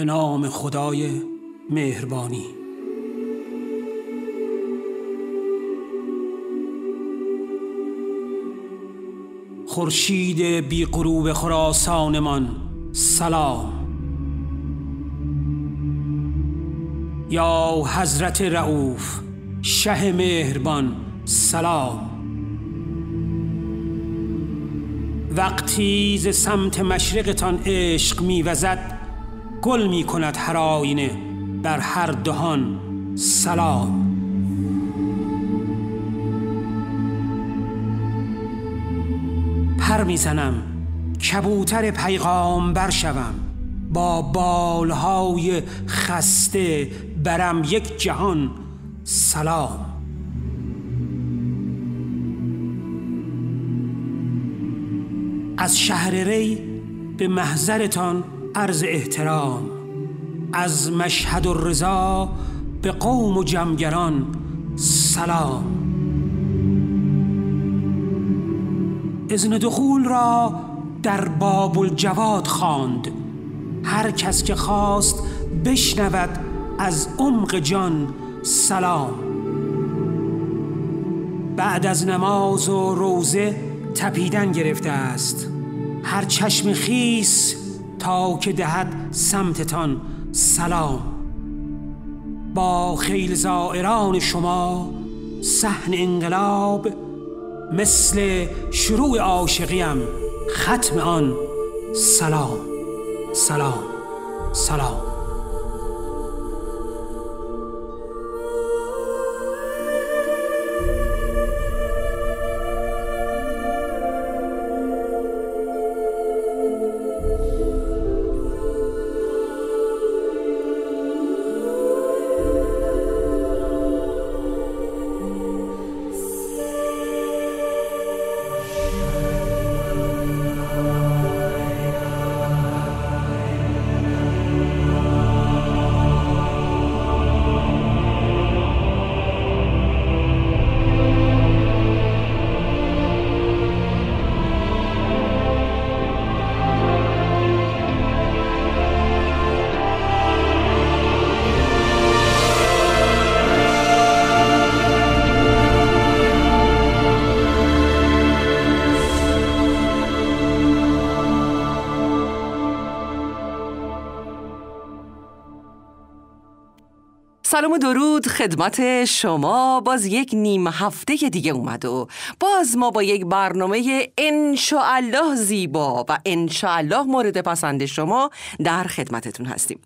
به نام خدای مهربانی. خورشید بی غروب خراسانمان سلام. یا حضرت رعوف شه مهربان سلام. وقتی ز سمت مشرقتان عشق میوزد گل می کند هر آینه بر هر دهان سلام. پر می‌زنم کبوتر پیغام برشوم با بالهای خسته برم یک جهان سلام. از شهر ری به محضرتان عرض احترام. از مشهد و رضا به قوم و جمگران سلام. ازن دخول را در باب الجواد خواند. هر کس که خواست بشنود از عمق جان سلام. بعد از نماز و روزه تپیدن گرفته است. هر چشم خیس تا که دهد سمتتان سلام. با خیل زائران شما صحن انقلاب مثل شروع عاشقیم ختم آن. سلام سلام سلام. سلام و درود خدمت شما. باز یک نیم هفته دیگه اومد و باز ما با یک برنامه انشاءالله زیبا و انشاءالله مورد پسند شما در خدمتتون هستیم.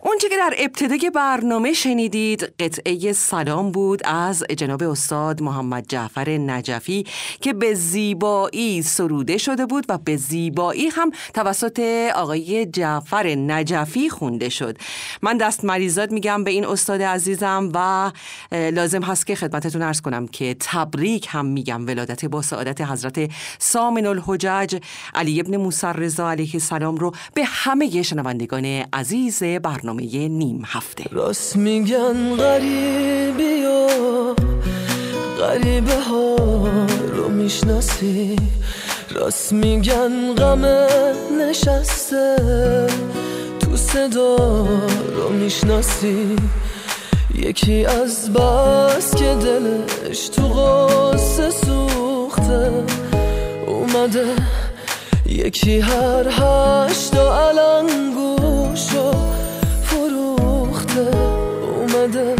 اونچه که در ابتدای برنامه شنیدید قطعه سلام بود از جناب استاد محمد جعفر نجفی که به زیبایی سروده شده بود و به زیبایی هم توسط آقای جعفر نجفی خونده شد. من دست مریضات میگم به این استاد عزیزم و لازم هست که خدمتتون ارز کنم که تبریک هم میگم ولادت با سعادت حضرت سامن الحجج علی ابن موسی رضا علیه السلام رو به همه شنوندگان عزیز برنامه نیم هفته. راست میگن غریبی و غریبه ها رو می‌شناسی. راست میگن غم نشسته تو صدا رو می‌شناسی. یکی از بس که دلش تو قصه سوخته اومده. یکی هر هشتا علنگوشو فروخته اومده.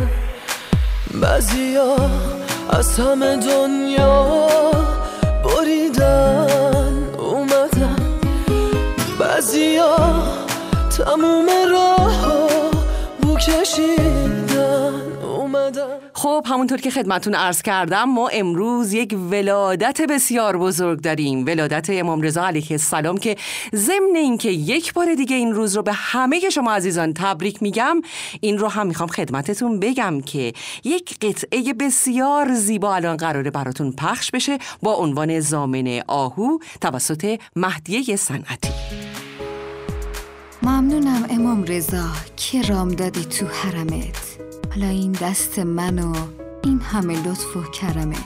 بعضیا از همه دنیا بریدن اومدن بعضیا تموم راه بو اومدن خب همونطور که خدمتون عرض کردم ما امروز یک ولادت بسیار بزرگ داریم. ولادت امام رضا علیه السلام که ضمن اینکه یک بار دیگه این روز رو به همه شما عزیزان تبریک میگم این رو هم می‌خوام خدمتتون بگم که یک قطعه بسیار زیبا الان قراره براتون پخش بشه با عنوان زامن آهو توسط مهدیه صنعتی. ممنونم امام رضا که رام دادی تو حرمت. حالا این دست من و این همه لطف و کرمت.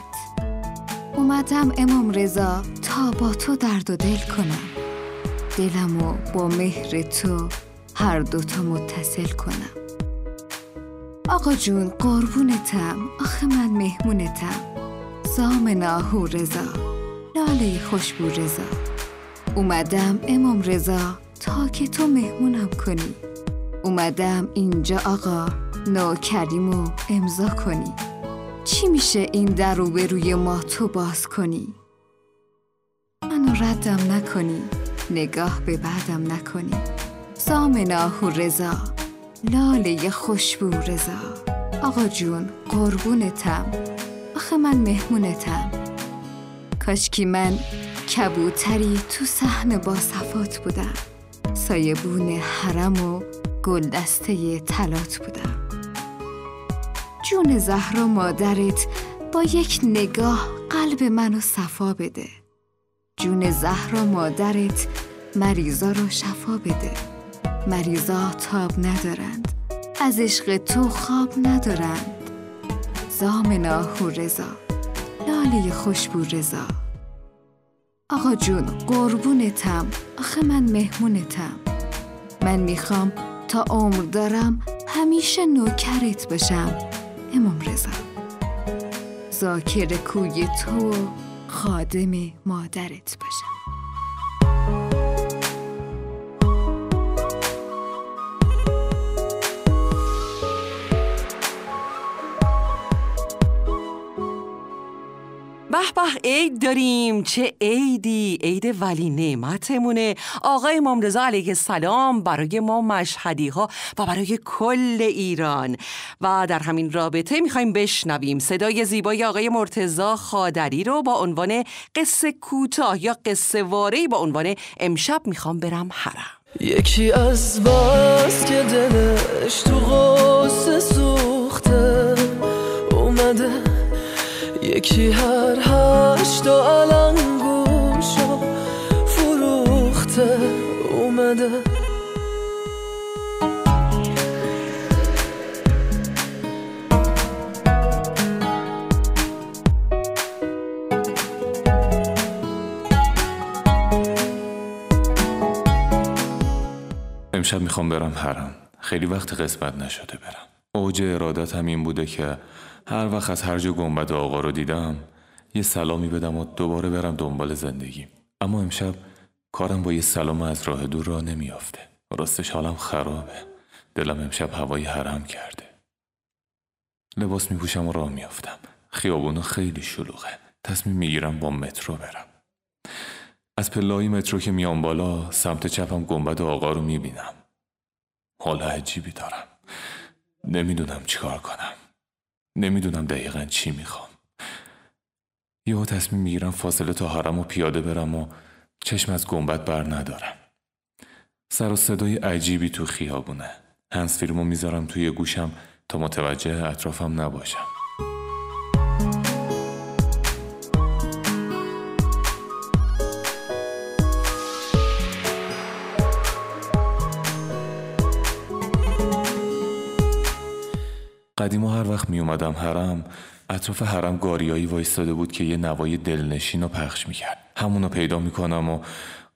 اومدم امام رضا تا با تو درد و دل کنم. دلمو با مهر تو هر دوتا متصل کنم. آقا جون قربونتم. آخه من مهمونتم. زام ناهو رضا. لاله خوشبو رضا. اومدم امام رضا تا که تو مهمونم کنی. اومدم اینجا آقا. نوکریمو امضا کنی. چی میشه این در رو به روی ما تو باز کنی؟ منو ردم نکنی نگاه به بعدم نکنی. سامناه و رضا لاله خوشبو رضا. آقا جون قربونتم. آخه من مهمونتم. کاشکی من کبوتری تو صحن با صفات بودم. سایبون حرم و گلدسته تلات بودم. جون زهرا مادرت با یک نگاه قلب منو صفا بده. جون زهرا مادرت مریضا رو شفا بده. مریضا تاب ندارند. از عشق تو خواب ندارند. زام ناهو رضا لاله خوشبو رضا. آقا جون قربونتم. آخه من مهمونتم. من می‌خوام تا عمر دارم همیشه نوکرت باشم. امام رضا. زاکر کوی تو خادم مادرت باشم. به به عید داریم. چه عیدی؟ عید ولی نعمتمونه. آقای امام رضا علیه السلام برای ما مشهدی ها و برای کل ایران. و در همین رابطه می‌خوایم بشنویم صدای زیبای آقای مرتزا خادری رو با عنوان قصه کوتاه یا قصه واری با عنوان امشب می‌خوام برم حرم. یکی از باز که دلش تو غصه سوخته اومده یکی هر هشت و علنگوشو فروخته اومده. امشب می‌خوام برم حرم. خیلی وقت قسمت نشده برم. اوج ارادت هم این بوده که هر وقت از هر جا گنبد آقا رو دیدم یه سلامی بدم و دوباره برم دنبال زندگی. اما امشب کارم با یه سلام از راه دور را نمیافته. راستش حالم خرابه. دلم امشب هوای حرم کرده. لباس میپوشم و راه میافتم. خیابونو خیلی شلوغه. تصمیم می‌گیرم با مترو برم. از پلای مترو که میام بالا سمت چپم گنبد آقا رو می‌بینم. حال عجیبی دارم. نمی‌دونم چیکار کنم. نمی‌دونم دقیقا چی می‌خوام. یهو تصمیم می‌گیرم فاصله تا حرم و پیاده برم و چشم از گنبد بر ندارم. سر و صدای عجیبی تو خیابونه. هنس فیلمو می‌ذارم توی گوشم تا متوجه اطرافم نباشم. قدیما هر وقت می اومدم حرم اطراف حرم گاریایی وایستاده بود که یه نوای دلنشین رو پخش می‌کرد. همونو پیدا می‌کنم و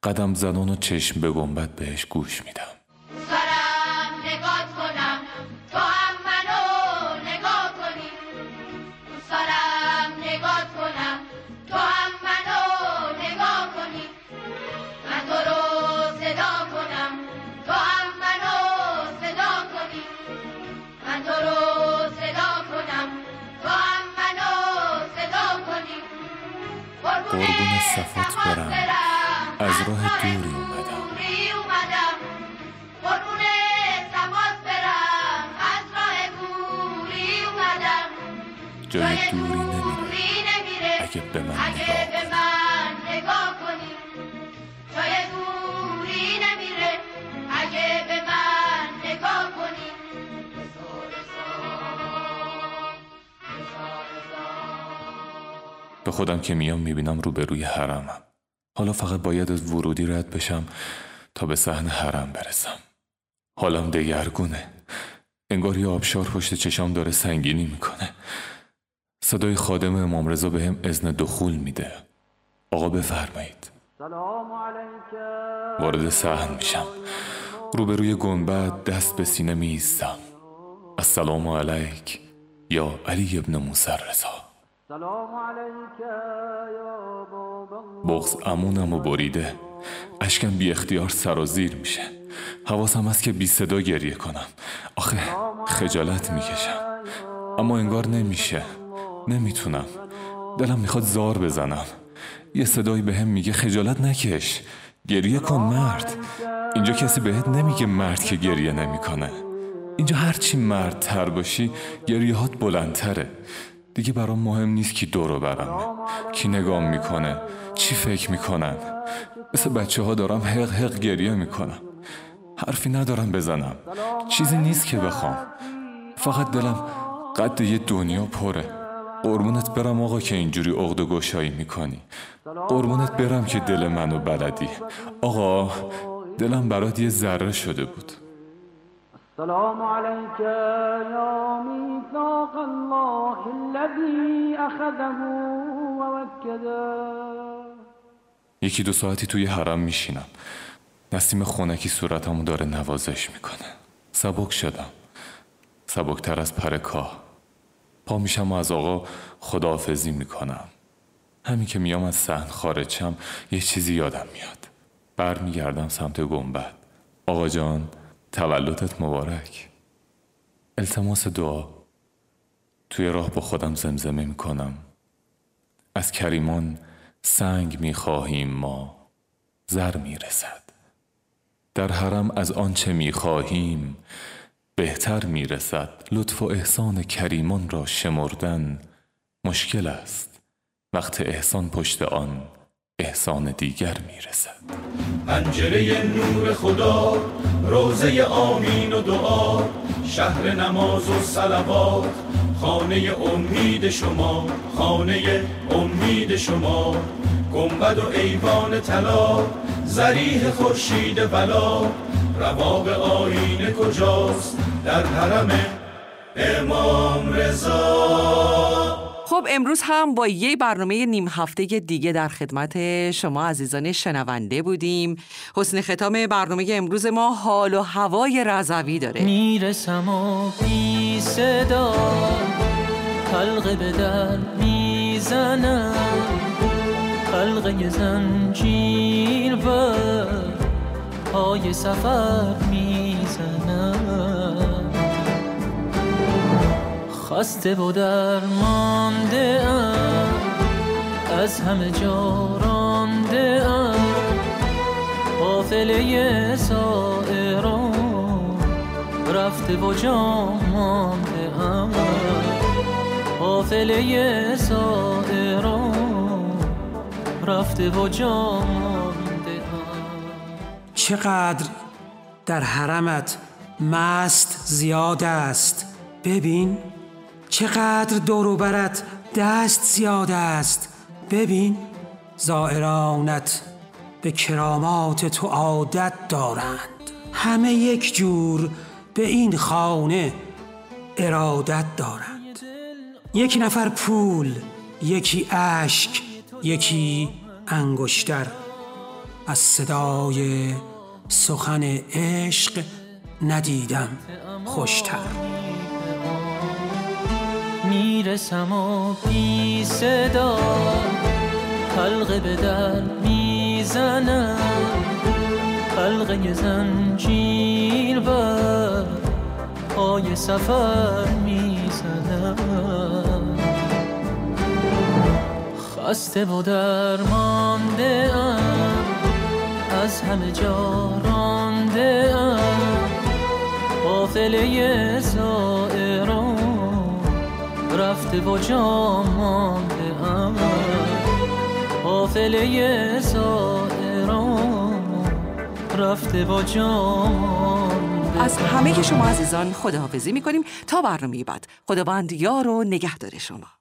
قدم زدن و چشم به گنبت بهش گوش میدم. قربون صفات برم. از راه دوری اومدم. جای دوری نمیره. اگه به من نگاه خودم که میام می‌بینم روبروی حرمم. حالا فقط باید از ورودی رد بشم تا به صحن حرم برسم. حالم دگرگونه. انگار یه آبشار پشت چشام داره سنگینی می‌کنه. صدای خادم امام رضا به هم ازن دخول میده. آقا بفرمایید. وارد صحن میشم. روبروی گنبد دست به سینه میستم السلام علیک یا علی ابن موسی رضا. بغز امونم و بریده. اشکم بی اختیار سرازیر میشه. حواسم هست که بی صدا گریه کنم. آخه خجالت می‌کشم. اما انگار نمیشه. نمی‌تونم. دلم می‌خواد زار بزنم. یه صدایی به هم میگه خجالت نکش. گریه کن مرد. اینجا کسی بهت نمیگه مرد که گریه نمی‌کنه. اینجا هرچی مرد تر باشی گریهات بلندتره. دیگه برام مهم نیست کی دورو برمه کی نگام می‌کنه چی فکر می‌کنن. مثل بچه ها دارم حق حق گریه می‌کنم. حرفی ندارم بزنم. چیزی نیست که بخوام. فقط دلم قد یه دنیا پره. قربونت برم آقا که اینجوری عقد و گشایی می‌کنی. قربونت برم که دل منو بلدی. آقا دلم برات یه ذره شده بود. السلام عليك يا ميثاق الله الذي أخذه ووكده. یکی دو ساعتی توی حرم میشینم. نسیم خونکی صورتمو داره نوازش می‌کنه. سبک شدم. سبکتر از پر کاه. پا میشم و از آقا خداحافظی می‌کنم. همین که میام از سحن خارجم یه چیزی یادم میاد. برمیگردم سمت گنبد. آقا جان تولدت مبارک. التماس دعا. توی راه با خودم زمزمه می‌کنم. از کریمان سنگ می‌خواهیم ما. زر می‌رسد. در حرم از آنچه می‌خواهیم بهتر می‌رسد. لطف و احسان کریمان را شمردن مشکل است. وقت احسان پشت آن احسان دیگر می‌رسد. پنجره نور خدا روزه آمین و دعا شهر نماز و صلوات خانه امید شما خانه امید شما. گنبد و ایوان طلا زریح خورشید بلا. رواق آینه کجاست؟ در حرم امام رضا. خب امروز هم با یه برنامه نیم هفته دیگه در خدمت شما عزیزان شنونده بودیم. حسن ختام برنامه امروز ما حال و هوای رضوی داره. می‌رسم و بی صدا به در می‌زنم. حلقه زنجیر و پای سفر می‌زنم. خسته و درمانده ام. از همه جا رانده ام. قافله سائران رفته و جا مانده ام. قافله رفته و جا مانده ام. چقدر در حرمت مست زیاد است. ببین. چقدر دوروبرت دست زیاد است. ببین زائرانت به کرامات تو عادت دارند. همه یک جور به این خانه ارادت دارند. یک نفر پول یکی اشک یکی انگشتر. از صدای سخن عشق ندیدم خوشتر. می‌رسم و بی صدا حلقه به در می‌زنم. حلقه زنجیر بر پای سفر می‌زنم. خسته و درمانده ام از همه جا رانده ام. قافله زائران رفته و جا مانده ام قافله زائران رفته و جا از همه شما عزیزان خداحافظی می‌کنیم تا برنامه بعد. خداوند یار و نگهدار شما.